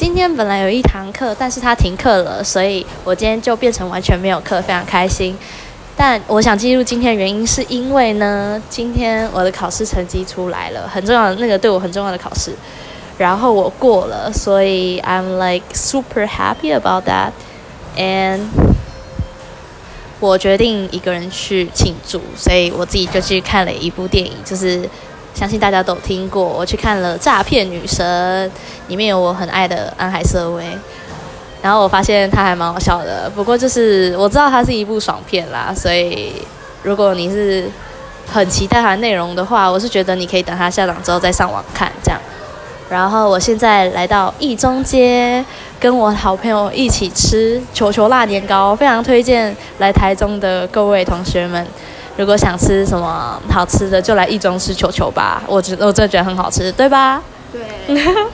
今天本来有一堂课，但是他停课了，所以我今天就变成完全没有课，非常开心。但我想记录今天的原因是因为呢，今天我的考试成绩出来了，很重要的那个对我很重要的考试，然后我过了，所以 I'm like super happy about that and 我决定一个人去庆祝，所以我自己就去看了一部电影，就是相信大家都听过，我去看了《诈骗女神》，里面有我很爱的安海瑟薇，然后我发现它还蛮好笑的。不过就是我知道它是一部爽片啦，所以如果你是很期待它内容的话，我是觉得你可以等它下档之后再上网看这样。然后我现在来到义中街，跟我好朋友一起吃球球辣年糕，非常推荐来台中的各位同学们，如果想吃什么好吃的，就来一中吃球球吧，我觉我真的觉得很好吃，对吧？对。